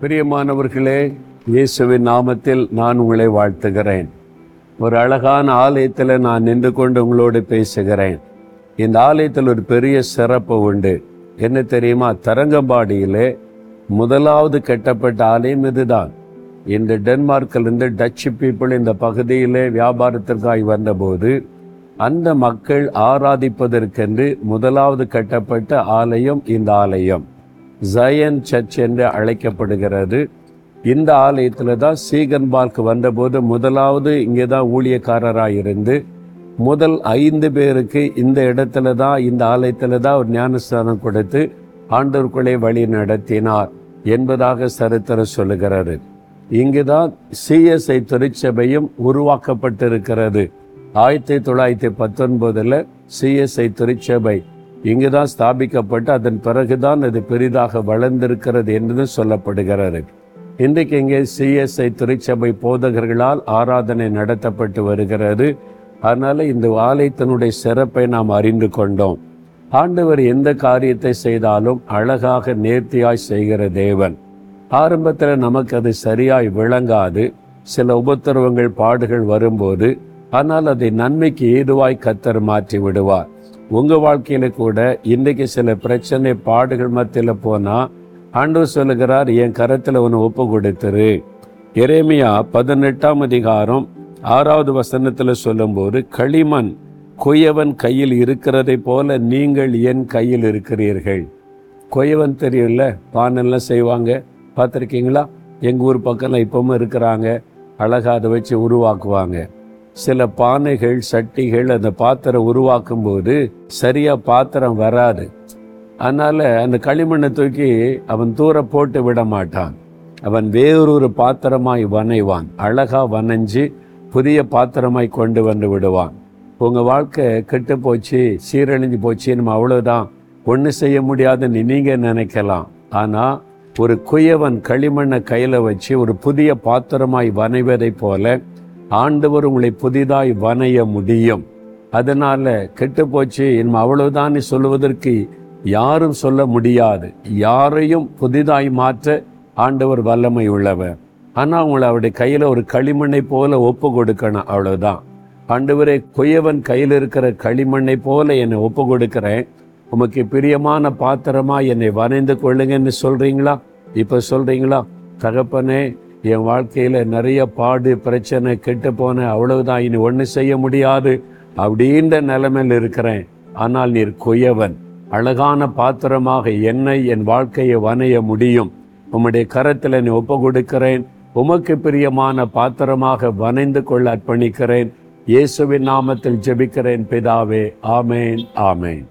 பிரியமானவர்களே இயேசுவின் நாமத்தில் நான் உங்களை வாழ்த்துகிறேன். ஒரு அழகான ஆலயத்தில் நான் நின்று கொண்டு உங்களோடு பேசுகிறேன். இந்த ஆலயத்தில் ஒரு பெரிய சிறப்பு உண்டு. என்ன தெரியுமா? தரங்கம்பாடியிலே முதலாவது கட்டப்பட்ட ஆலயம் இதுதான். இந்த டென்மார்க்கிலிருந்து டச்சு பீப்புள் இந்த பகுதியிலே வியாபாரத்திற்காக வந்தபோது அந்த மக்கள் ஆராதிப்பதற்கென்று முதலாவது கட்டப்பட்ட ஆலயம் இந்த ஆலயம். ஜயன் சர்ச் என்று அழைக்கப்படுகிறது. இந்த ஆலயத்தில் தான் சீகன்பால்க்கு வந்தபோது முதலாவது இங்கே தான் ஊழியக்காரராக இருந்து முதல் ஐந்து பேருக்கு இந்த இடத்துல தான் இந்த ஆலயத்தில் தான் ஒரு ஞானஸ்தானம் கொடுத்து ஆண்டவர்களை வழி நடத்தினார் என்பதாக சரித்திரம் சொல்லுகிறது. இங்கு தான் சிஎஸ்ஐ திருச்சபையும் உருவாக்கப்பட்டிருக்கிறது. ஆயிரத்தி தொள்ளாயிரத்தி பத்தொன்பதில் சிஎஸ்ஐ திருச்சபை இங்கு தான் ஸ்தாபிக்கப்பட்டு அதன் பிறகுதான் அது பெரிதாக வளர்ந்திருக்கிறது என்று சொல்லப்படுகிறது. இன்றைக்கு இங்கே சிஎஸ்ஐ திருச்சபை போதகர்களால் ஆராதனை நடத்தப்பட்டு வருகிறது. அதனால் இந்த ஆலயத்தினுடைய சிறப்பை நாம் அறிந்து கொண்டோம். ஆண்டவர் எந்த காரியத்தை செய்தாலும் அழகாக நேர்த்தியாய் செய்கிற தேவன். ஆரம்பத்தில் நமக்கு அது சரியாய் விளங்காது. சில உபத்திரவங்கள் பாடுகள் வரும்போது ஆனால் அதை நன்மைக்கு ஏதுவாய் கத்தர் மாற்றி விடுவார். உங்கள் வாழ்க்கையில கூட இன்றைக்கு சில பிரச்சனை பாடுகள் மத்தியில் போனால் ஆண்டவர் சொல்லுகிறார் என் கரத்தில் ஒன்று ஒப்பு கொடுத்துரு. எரேமியா பதினெட்டாம் அதிகாரம் ஆறாவது வசனத்தில் சொல்லும்போது களிமண் கொய்யவன் கையில் இருக்கிறதை போல நீங்கள் என் கையில் இருக்கிறீர்கள். கொய்யவன் தெரியல பானெல்லாம் செய்வாங்க. பார்த்துருக்கீங்களா? எங்கள் ஊர் பக்கம்லாம் இப்பவும் இருக்கிறாங்க. அழகாக அதை வச்சு உருவாக்குவாங்க. சில பானைகள் சட்டிகள் அந்த பாத்திரம் உருவாக்கும் போது சரியாக பாத்திரம் வராது. அதனால் அந்த களிமண்ணை தூக்கி அவன் தூர போட்டு விட மாட்டான். அவன் வேறொரு பாத்திரமாய் வனைவான். அழகா வனைஞ்சு புதிய பாத்திரமாய் கொண்டு வந்து விடுவான். உங்கள் வாழ்க்கை கெட்டு போச்சு சீரழிஞ்சு போச்சு நம்ம அவ்வளோதான் ஒன்று செய்ய முடியாதுன்னு நீங்கள் நினைக்கலாம். ஆனால் ஒரு குயவன் களிமண்ணை கையில் வச்சு ஒரு புதிய பாத்திரமாய் வனைவதைப் போல ஆண்டவர் உங்களை புதிதாய் வனைய முடியும். அதனால கெட்டு போச்சு. நம்ம அவ்வளவுதான் சொல்லுவதற்கு யாரும் சொல்ல முடியாது. யாரையும் புதிதாய் மாற்ற ஆண்டவர் வல்லமை உள்ளவர். ஆனால் உங்களை அவருடைய கையில் ஒரு களிமண்ணை போல ஒப்பு கொடுக்கணும். அவ்வளவுதான். ஆண்டவரே குயவன் கையில் இருக்கிற களிமண்ணை போல என்னை ஒப்பு கொடுக்கிறேன். உமக்கு பிரியமான பாத்திரமா என்னை வரைந்து கொள்ளுங்கன்னு சொல்றீங்களா? இப்ப சொல்றீங்களா? தகப்பனே என் வாழ்க்கையில் நிறைய பாடு பிரச்சனை கெட்டு போன அவ்வளவுதான். இனி ஒன்றும் செய்ய முடியாது அப்படின்ற நிலைமையில் இருக்கிறேன். ஆனால் நீர் குயவன் அழகான பாத்திரமாக என்னை என் வாழ்க்கையை வனைய முடியும். உம்முடைய கரத்தில் நீ ஒப்பு கொடுக்கிறேன். உமக்கு பிரியமான பாத்திரமாக வனைந்து கொள்ள அர்ப்பணிக்கிறேன். இயேசுவின் நாமத்தில் ஜெபிக்கிறேன் பிதாவே. ஆமேன் ஆமேன்.